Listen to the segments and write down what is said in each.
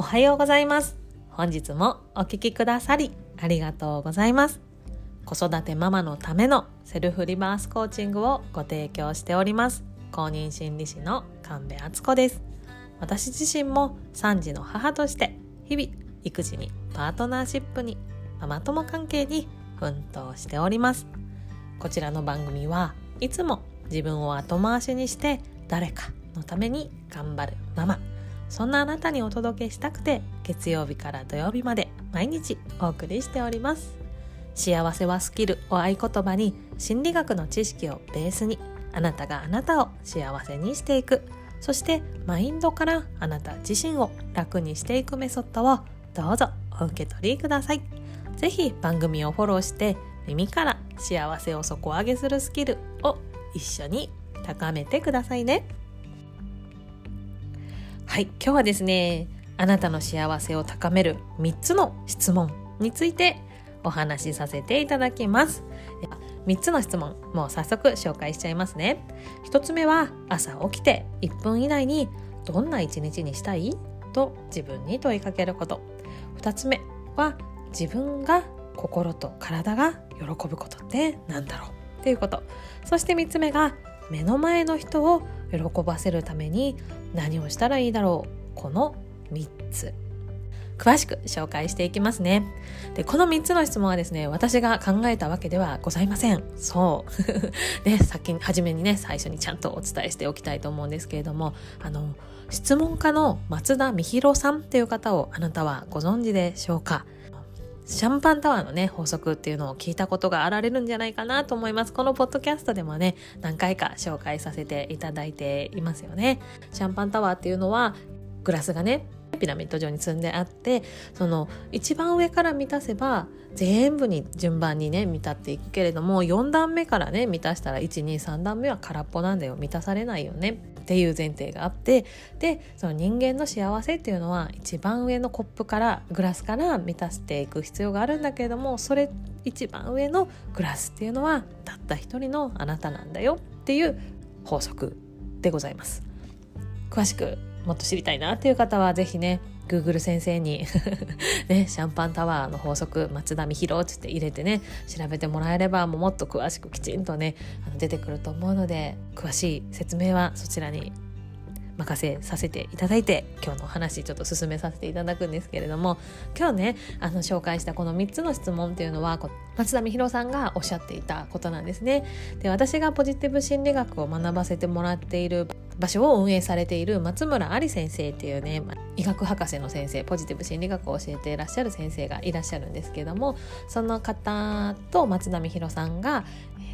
おはようございます。本日もお聞きくださりありがとうございます。子育てママのためのセルフリバースコーチングをご提供しております。公認心理師の神戸敦子です。私自身も3児の母として日々育児にパートナーシップにママ友関係に奮闘しております。こちらの番組はいつも自分を後回しにして誰かのために頑張るママそんなあなたにお届けしたくて月曜日から土曜日まで毎日お送りしております。幸せはスキルを合言葉に心理学の知識をベースにあなたがあなたを幸せにしていく。そしてマインドからあなた自身を楽にしていくメソッドをどうぞお受け取りください。是非番組をフォローして耳から幸せを底上げするスキルを一緒に高めてくださいね。はい今日はですねあなたの幸せを高める3つの質問についてお話しさせていただきます。3つの質問もう早速紹介しちゃいますね。1つ目は朝起きて1分以内にどんな一日にしたい？と自分に問いかけること。2つ目は自分が心と体が喜ぶことって何だろう？っていうこと。そして3つ目が目の前の人を喜ばせるために何をしたらいいだろう。この3つ。詳しく紹介していきますね。でこの3つの質問はですね私が考えたわけではございません。そう。ね先に初めにね最初にちゃんとお伝えしておきたいと思うんですけれどもあの質問家の松田美弘さんっていう方をあなたはご存知でしょうか？シャンパンタワーのね、法則っていうのを聞いたことがあられるんじゃないかなと思います。このポッドキャストでもね、何回か紹介させていただいていますよね。シャンパンタワーっていうのは、グラスがね、ピラミッド状に積んであってその一番上から満たせば全部に順番にね満たっていくけれども4段目からね満たしたら123段目は空っぽなんだよ満たされないよねっていう前提があってでその人間の幸せっていうのは一番上のコップからグラスから満たしていく必要があるんだけれどもそれ一番上のグラスっていうのはたった一人のあなたなんだよっていう法則でございます。詳しくもっと知りたいなっていう方は是非ね Google 先生に ね、シャンパンタワーの法則松田美弘って入れてね調べてもらえればもっと詳しくきちんとね出てくると思うので詳しい説明はそちらに任せさせていただいて今日のお話ちょっと進めさせていただくんですけれども今日ねあの紹介したこの3つの質問っていうのは松田美弘さんがおっしゃっていたことなんですね。で私がポジティブ心理学を学ばせてもらっている場所を運営されている松村あり先生っていうね医学博士の先生ポジティブ心理学を教えていらっしゃる先生がいらっしゃるんですけどもその方と松田美弘さんが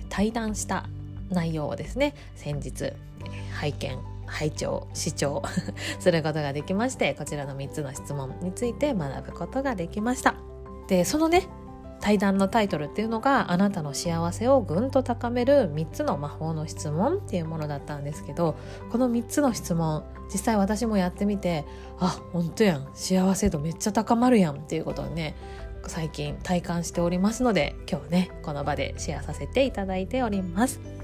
対談した内容をですね先日拝見拝聴視聴 することができましてこちらの3つの質問について学ぶことができました。でそのね対談のタイトルっていうのがあなたの幸せをぐんと高める3つの魔法の質問っていうものだったんですけどこの3つの質問実際私もやってみてあ本当やん幸せ度めっちゃ高まるやんっていうことをね最近体感しておりますので今日ねこの場でシェアさせていただいております。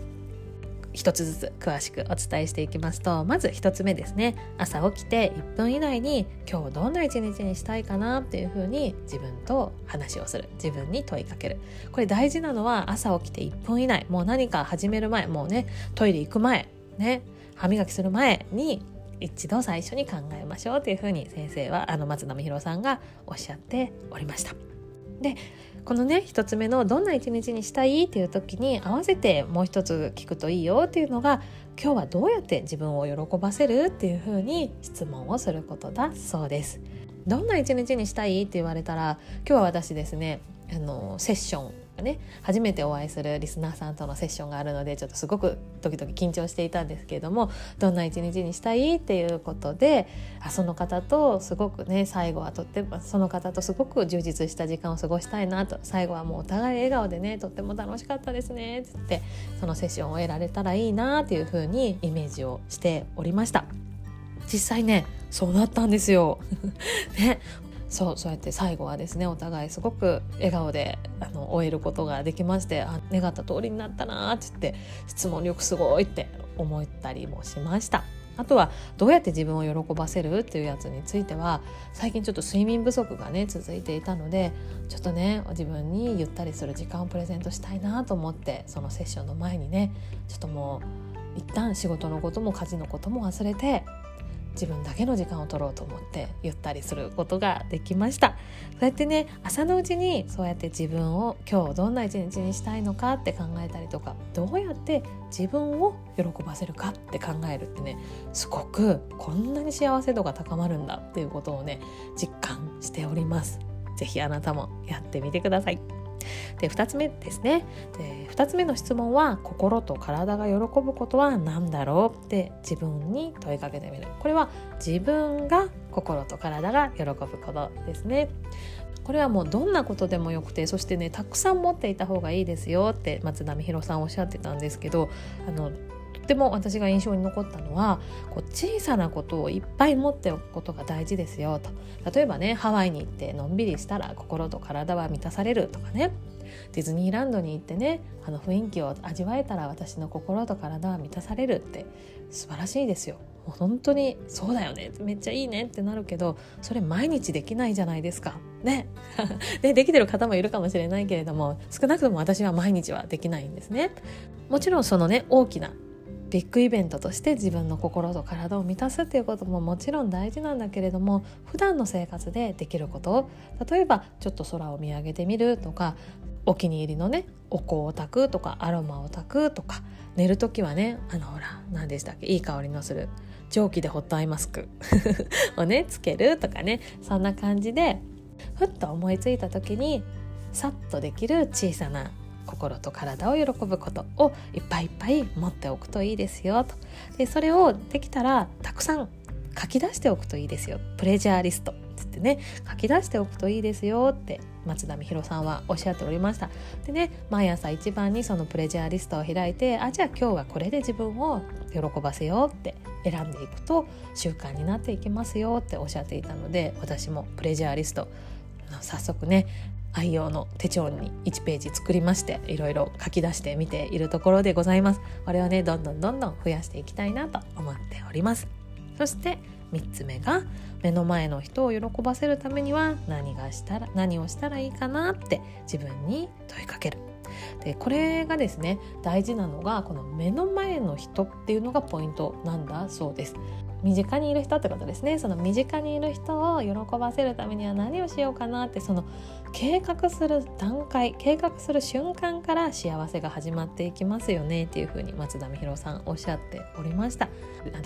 一つずつ詳しくお伝えしていきますとまず一つ目ですね。朝起きて1分以内に今日どんな一日にしたいかなっていうふうに自分と話をする。自分に問いかける。これ大事なのは朝起きて1分以内。もう何か始める前。もうねトイレ行く前。ね歯磨きする前に一度最初に考えましょうというふうに先生はあの松並弘さんがおっしゃっておりました。でこのね一つ目のどんな一日にしたい？っていう時に合わせてもう一つ聞くといいよっていうのが今日はどうやって自分を喜ばせるっていうふうに質問をすることだそうです。どんな一日にしたい？って言われたら今日は私ですねあのセッションね初めてお会いするリスナーさんとのセッションがあるのでちょっとすごく時々緊張していたんですけれどもどんな一日にしたいっていうことであその方とすごくね最後はとってもその方とすごく充実した時間を過ごしたいなと最後はもうお互い笑顔でねとっても楽しかったですねっつってそのセッションを終えられたらいいなっていうふうにイメージをしておりました。実際ねそうなったんですよ。ねそうそうやって最後はですねお互いすごく笑顔であの終えることができましてあ願った通りになったなって言って質問力すごいって思ったりもしました。あとはどうやって自分を喜ばせるっていうやつについては最近ちょっと睡眠不足がね続いていたのでちょっとね自分にゆったりする時間をプレゼントしたいなと思ってそのセッションの前にねちょっともう一旦仕事のことも家事のことも忘れて自分だけの時間を取ろうと思ってゆったりすることができました。そうやってね朝のうちにそうやって自分を今日どんな一日にしたいのかって考えたりとかどうやって自分を喜ばせるかって考えるってねすごくこんなに幸せ度が高まるんだっていうことをね実感しております。是非あなたもやってみてください。で2つ目ですね。で2つ目の質問は心と体が喜ぶことは何だろうって自分に問いかけてみる。これは自分が心と体が喜ぶことですね。これはもうどんなことでもよくてそしてねたくさん持っていた方がいいですよって松並博さんおっしゃってたんですけどあのとても私が印象に残ったのはこう小さなことをいっぱい持っておくことが大事ですよと例えばねハワイに行ってのんびりしたら心と体は満たされるとかねディズニーランドに行ってねあの雰囲気を味わえたら私の心と体は満たされるって素晴らしいですよ。もう本当にそうだよねめっちゃいいねってなるけどそれ毎日できないじゃないですか。ねで できてる方もいるかもしれないけれども少なくとも私は毎日はできないんですね。もちろんそのね大きなビッグイベントとして自分の心と体を満たすっていうことももちろん大事なんだけれども普段の生活でできること例えばちょっと空を見上げてみるとかお気に入りのねお香を炊くとかアロマを炊くとか寝る時はねあのほら何でしたっけいい香りのする蒸気でホットアイマスクをねつけるとかねそんな感じでふっと思いついた時にさっとできる小さな心と体を喜ぶことをいっぱいいっぱい持っておくといいですよと。でそれをできたらたくさん書き出しておくといいですよ。プレジャーリストつってね書き出しておくといいですよって松田美弘さんはおっしゃっておりました。でね毎朝一番にそのプレジャーリストを開いてあじゃあ今日はこれで自分を喜ばせようって選んでいくと習慣になっていきますよっておっしゃっていたので私もプレジャーリスト。早速ね愛用の手帳に1ページ作りましていろいろ書き出してみているところでございます。これをねどんどんどんどん増やしていきたいなと思っております。そして3つ目が目の前の人を喜ばせるためには何がしたら何をしたらいいかなって自分に問いかける。でこれがですね大事なのがこの目の前の人っていうのがポイントなんだそうです。身近にいる人ってことですね。その身近にいる人を喜ばせるためには何をしようかなってその計画する段階計画する瞬間から幸せが始まっていきますよね。っていうふうに松田美弘さんおっしゃっておりました。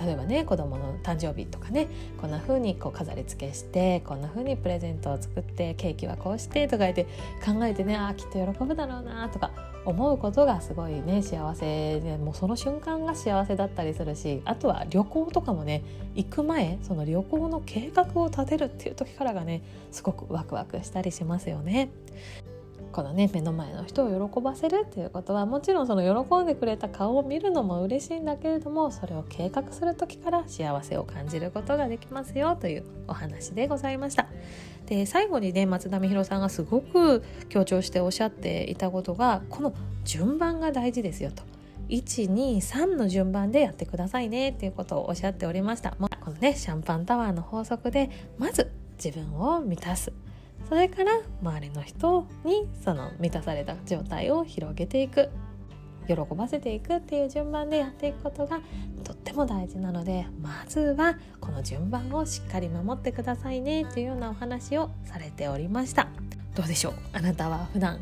例えばね子供の誕生日とかねこんな風にこう飾り付けしてこんな風にプレゼントを作ってケーキはこうしてとか言って考えてねあきっと喜ぶだろうなとか思うことがすごいね幸せでもうその瞬間が幸せだったりするしあとは旅行とかもね行く前その旅行の計画を立てるっていう時からがねすごくワクワクしたりしますよね。このね目の前の人を喜ばせるっていうことはもちろんその喜んでくれた顔を見るのも嬉しいんだけれどもそれを計画する時から幸せを感じることができますよというお話でございました。で最後にね松田美弘さんがすごく強調しておっしゃっていたことがこの順番が大事ですよと。123の順番でやってくださいねっていうことをおっしゃっておりました、まあ、このねシャンパンタワーの法則でまず自分を満たすそれから周りの人にその満たされた状態を広げていく喜ばせていくっていう順番でやっていくことがとっても大事なのでまずはこの順番をしっかり守ってくださいねというようなお話をされておりました。どうでしょう？あなたは普段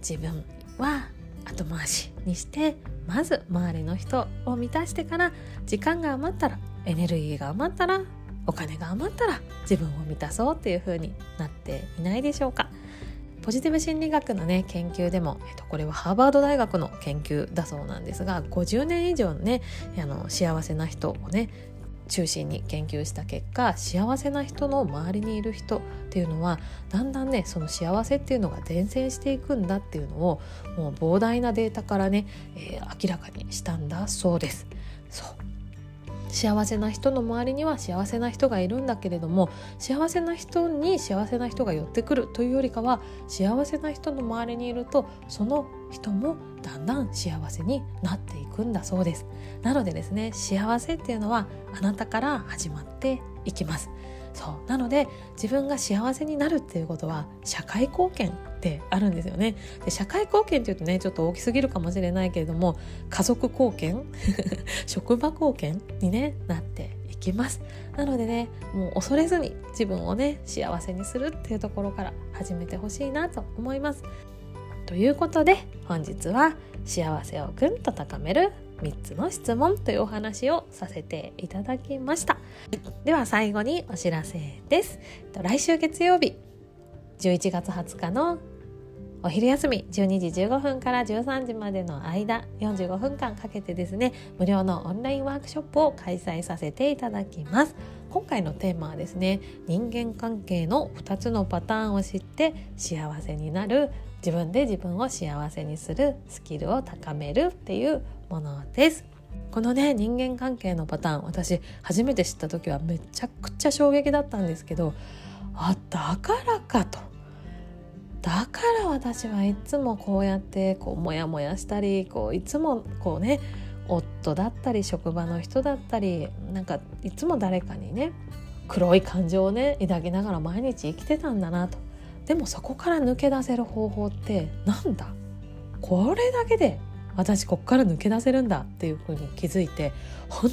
自分は後回しにしてまず周りの人を満たしてから時間が余ったらエネルギーが余ったらお金が余ったら自分を満たそうっていう風になっていないでしょうかポジティブ心理学のね研究でも、えっと、これはハーバード大学の研究だそうなんですが50年以上ねあの幸せな人をね中心に研究した結果幸せな人の周りにいる人っていうのはだんだんねその幸せっていうのが伝染していくんだっていうのをもう膨大なデータからね、えー、明らかにしたんだそうです。そう幸せな人の周りには幸せな人がいるんだけれども幸せな人に幸せな人が寄ってくるというよりかは幸せな人の周りにいるとその人もだんだん幸せになっていくんだそうです。なのでですね幸せっていうのはあなたから始まっていきます。そう。なので自分が幸せになるっていうことは社会貢献ってあるんですよね。で社会貢献っていうとねちょっと大きすぎるかもしれないけれども家族貢献 職場貢献に、ね、なっていきます。なのでねもう恐れずに自分をね幸せにするっていうところから始めてほしいなと思います。ということで本日は幸せをぐんと高める3つの質問というお話をさせていただきました。では最後にお知らせです。来週月曜日11月20日のお昼休み12時15分から13時までの間45分間かけてですね無料のオンラインワークショップを開催させていただきます。今回のテーマはですね人間関係の2つのパターンを知って幸せになる自分で自分を幸せにするスキルを高めるっていうものです。このね人間関係のパターン私初めて知った時はめちゃくちゃ衝撃だったんですけどあだからかと。だから私はいつもこうやってこうモヤモヤしたりこういつもこうね夫だったり職場の人だったりなんかいつも誰かにね黒い感情をね抱きながら毎日生きてたんだなと。でもそこから抜け出せる方法ってなんだ？これだけで私こっから抜け出せるんだっていうふうに気づいて本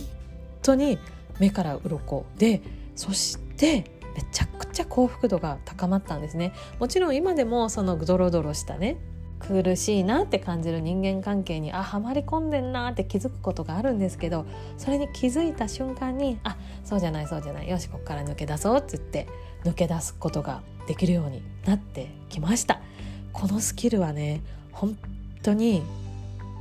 当に目から鱗。でそしてめちゃくちゃ幸福度が高まったんですね。もちろん今でもそのドロドロしたね苦しいなって感じる人間関係にあはまり込んでんなって気づくことがあるんですけどそれに気づいた瞬間にあそうじゃないそうじゃないよしここから抜け出そうって言って抜け出すことができるようになってきましたこのスキルはね本当に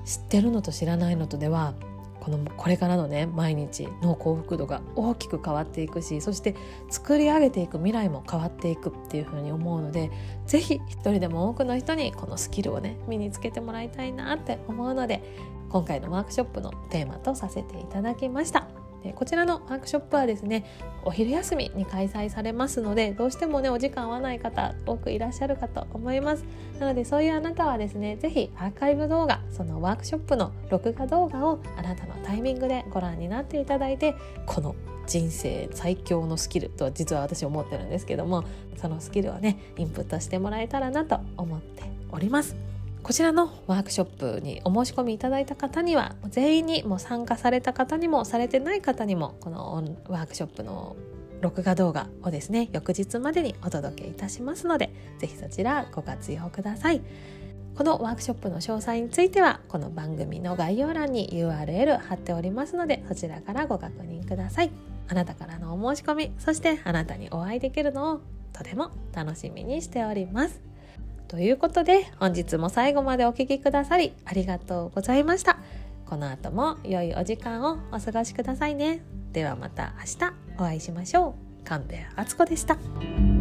知ってるのと知らないのとではこのこれからのね毎日の幸福度が大きく変わっていくしそして作り上げていく未来も変わっていくっていうふうに思うので是非一人でも多くの人にこのスキルをね身につけてもらいたいなって思うので今回のワークショップのテーマとさせていただきました。でこちらのワークショップはですねお昼休みに開催されますのでどうしてもねお時間合わない方多くいらっしゃるかと思います。なのでそういうあなたはですね是非アーカイブ動画そのワークショップの録画動画をあなたのタイミングでご覧になっていただいてこの人生最強のスキルとは実は私思ってるんですけどもそのスキルをねインプットしてもらえたらなと思っております。こちらのワークショップにお申し込みいただいた方には全員にも参加された方にもされてない方にもこのワークショップの録画動画をですね翌日までにお届けいたしますので是非そちらご活用ください。このワークショップの詳細についてはこの番組の概要欄に URL 貼っておりますのでそちらからご確認ください。あなたからのお申し込みそしてあなたにお会いできるのをとても楽しみにしております。ということで本日も最後までお聴きくださりありがとうございました。この後も良いお時間をお過ごしくださいね。ではまた明日お会いしましょう。神戸敦子でした。